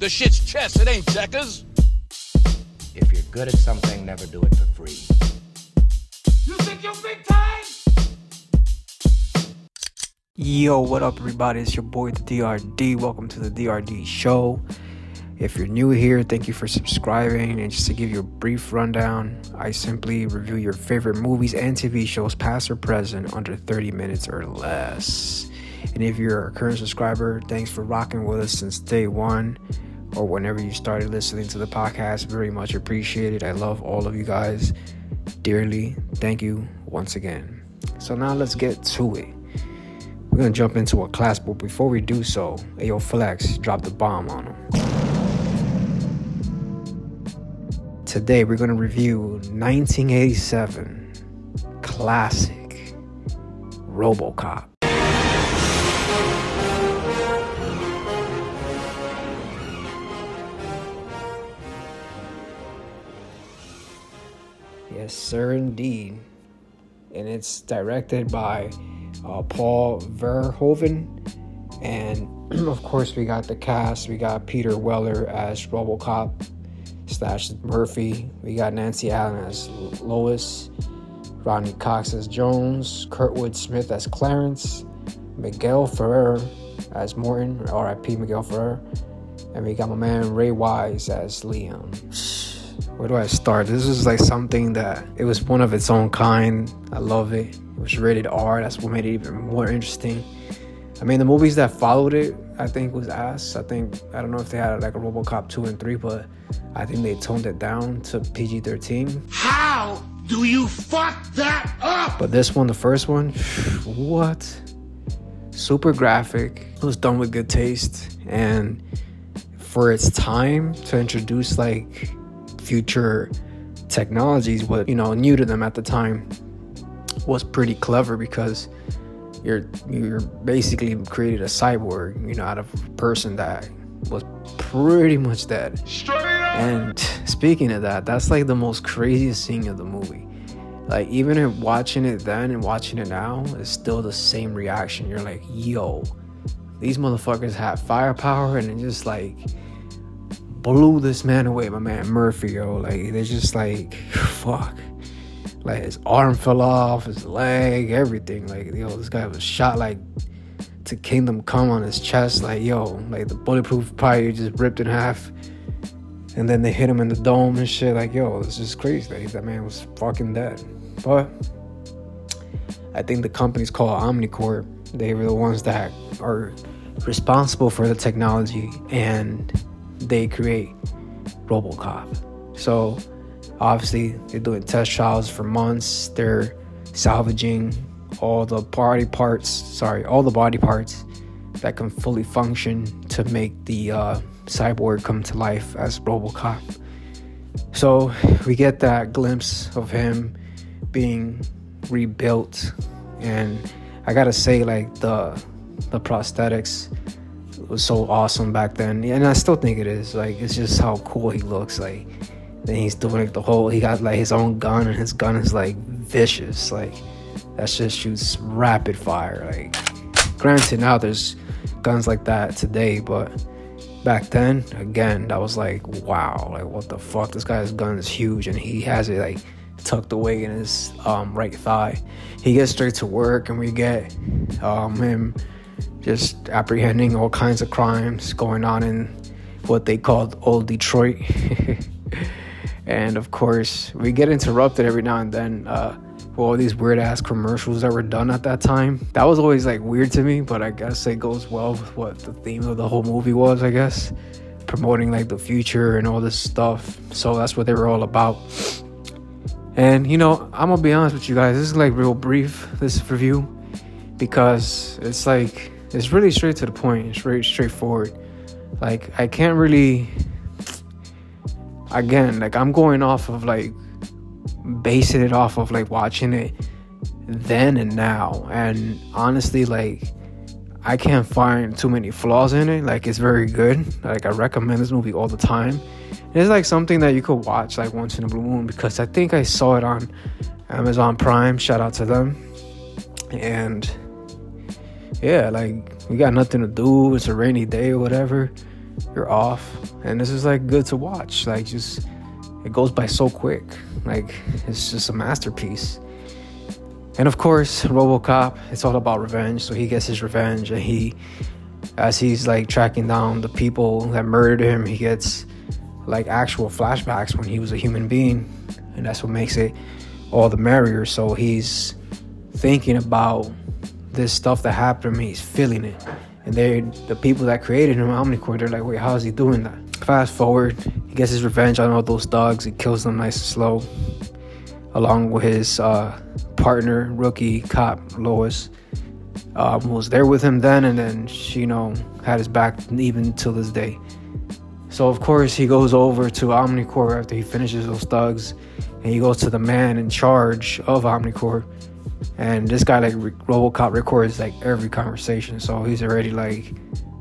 The shit's chess, it ain't checkers. If you're good at something, never do it for free. You think you're big time? Yo, what up, everybody? It's your boy, the DRD. Welcome to the DRD show. If you're new here, thank you for subscribing. And just to give you a brief rundown, I simply review your favorite movies and TV shows, past or present, under 30 minutes or less. And if you're a current subscriber, thanks for rocking with us since day one or whenever you started listening to the podcast. Very much appreciated. I love all of you guys dearly. Thank you once again. So now let's get to it. We're gonna jump into a class, but before we do so, Ayo Flex dropped the bomb on him. Today we're gonna review 1987 classic RoboCop. Yes, sir, indeed. And it's directed by uh, Paul Verhoeven. And of course, we got the cast. We got Peter Weller as Robocop slash Murphy. We got Nancy Allen as Lois. Ronny Cox as Jones. Kurtwood Smith as Clarence. Miguel Ferrer as Morton. R.I.P. Miguel Ferrer. And we got my man Ray Wise as Leon where do I start? This is like something that it was one of its own kind. I love it. It was rated R. That's what made it even more interesting. I mean, the movies that followed it, I think, was ass. I think I don't know if they had like a RoboCop two and three, but I think they toned it down to PG thirteen. How do you fuck that up? But this one, the first one, what? Super graphic. It was done with good taste, and for its time to introduce like future technologies, what you know, new to them at the time, was pretty clever because you're you're basically created a cyborg, you know, out of a person that was pretty much dead. And speaking of that, that's like the most craziest scene of the movie. Like even watching it then and watching it now, it's still the same reaction. You're like, yo, these motherfuckers have firepower and it just like blew this man away, my man Murphy, yo. Like, they're just like, fuck. Like, his arm fell off, his leg, everything. Like, yo, this guy was shot, like, to Kingdom Come on his chest. Like, yo, like, the bulletproof probably just ripped in half. And then they hit him in the dome and shit. Like, yo, this is crazy. Like, that man was fucking dead. But I think the company's called Omnicorp. They were the ones that are responsible for the technology and they create Robocop. So obviously they're doing test trials for months. They're salvaging all the body parts, sorry, all the body parts that can fully function to make the uh, cyborg come to life as Robocop. So we get that glimpse of him being rebuilt, and I gotta say, like the the prosthetics was so awesome back then, and I still think it is. Like it's just how cool he looks. Like then he's doing like the whole. He got like his own gun, and his gun is like vicious. Like that just shoots rapid fire. Like granted, now there's guns like that today, but back then, again, that was like wow. Like what the fuck? This guy's gun is huge, and he has it like tucked away in his um, right thigh. He gets straight to work, and we get um, him just apprehending all kinds of crimes going on in what they called Old Detroit. and of course, we get interrupted every now and then uh, for all these weird ass commercials that were done at that time. That was always like weird to me, but I guess it goes well with what the theme of the whole movie was, I guess. Promoting like the future and all this stuff. So that's what they were all about. And you know, I'm gonna be honest with you guys, this is like real brief, this review, because it's like it's really straight to the point. It's very straightforward. Like I can't really again, like I'm going off of like basing it off of like watching it then and now. And honestly, like I can't find too many flaws in it. Like it's very good. Like I recommend this movie all the time. It's like something that you could watch like once in a blue moon because I think I saw it on Amazon Prime. Shout out to them. And yeah, like we got nothing to do. It's a rainy day or whatever. you're off. And this is like good to watch. Like just it goes by so quick. Like it's just a masterpiece. And of course, RoboCop, it's all about revenge. So he gets his revenge and he as he's like tracking down the people that murdered him, he gets like actual flashbacks when he was a human being. And that's what makes it all the merrier. So he's thinking about this stuff that happened to him, he's feeling it. And they're the people that created him, Omnicorp, they're like, wait, how is he doing that? Fast forward, he gets his revenge on all those dogs, he kills them nice and slow, along with his uh, partner, rookie cop Lois. Um, was there with him then, and then she, you know, had his back even till this day. So of course he goes over to Omnicorp after he finishes those thugs, and he goes to the man in charge of Omnicorp, and this guy like RoboCop records like every conversation, so he's already like,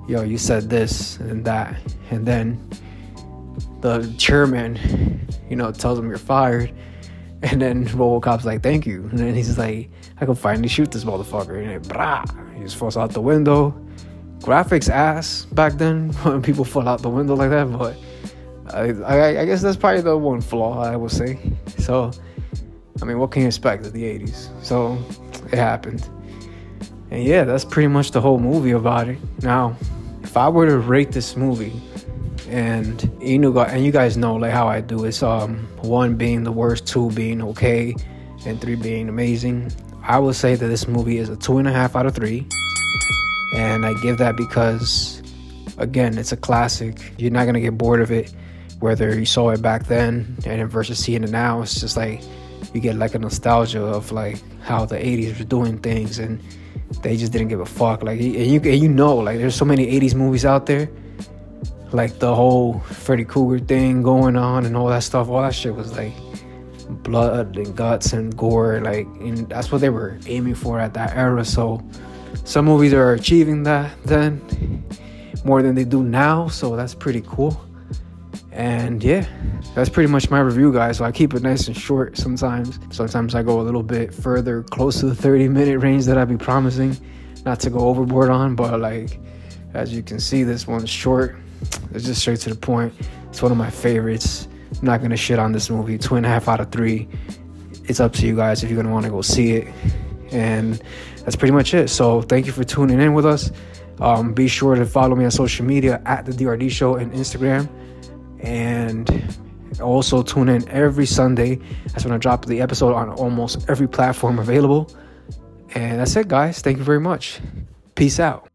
"Yo, you said this and that," and then the chairman, you know, tells him you're fired, and then RoboCop's like, "Thank you," and then he's like, "I can finally shoot this motherfucker," and then, brah, he just falls out the window. Graphics ass back then when people fall out the window like that, but I, I, I guess that's probably the one flaw I would say. So I mean, what can you expect of the 80s? So it happened. And yeah, that's pretty much the whole movie about it. Now, if I were to rate this movie, and you know, and you guys know like how I do, it's um one being the worst, two being okay, and three being amazing. I would say that this movie is a two and a half out of three, and I give that because, again, it's a classic. You're not gonna get bored of it, whether you saw it back then and versus seeing it now. It's just like you get like a nostalgia of like how the 80s were doing things and they just didn't give a fuck. Like and you, and you know like there's so many 80s movies out there like the whole Freddy Krueger thing going on and all that stuff. All that shit was like blood and guts and gore like and that's what they were aiming for at that era. So some movies are achieving that then more than they do now. So that's pretty cool and yeah, that's pretty much my review, guys. So I keep it nice and short sometimes. Sometimes I go a little bit further, close to the 30 minute range that I'd be promising not to go overboard on. But like, as you can see, this one's short. It's just straight to the point. It's one of my favorites. I'm not gonna shit on this movie. Two and a half out of three. It's up to you guys if you're gonna want to go see it. And that's pretty much it. So thank you for tuning in with us. Um, be sure to follow me on social media at the DRD Show and Instagram and also tune in every Sunday. That's when I drop the episode on almost every platform available. And that's it, guys. Thank you very much. Peace out.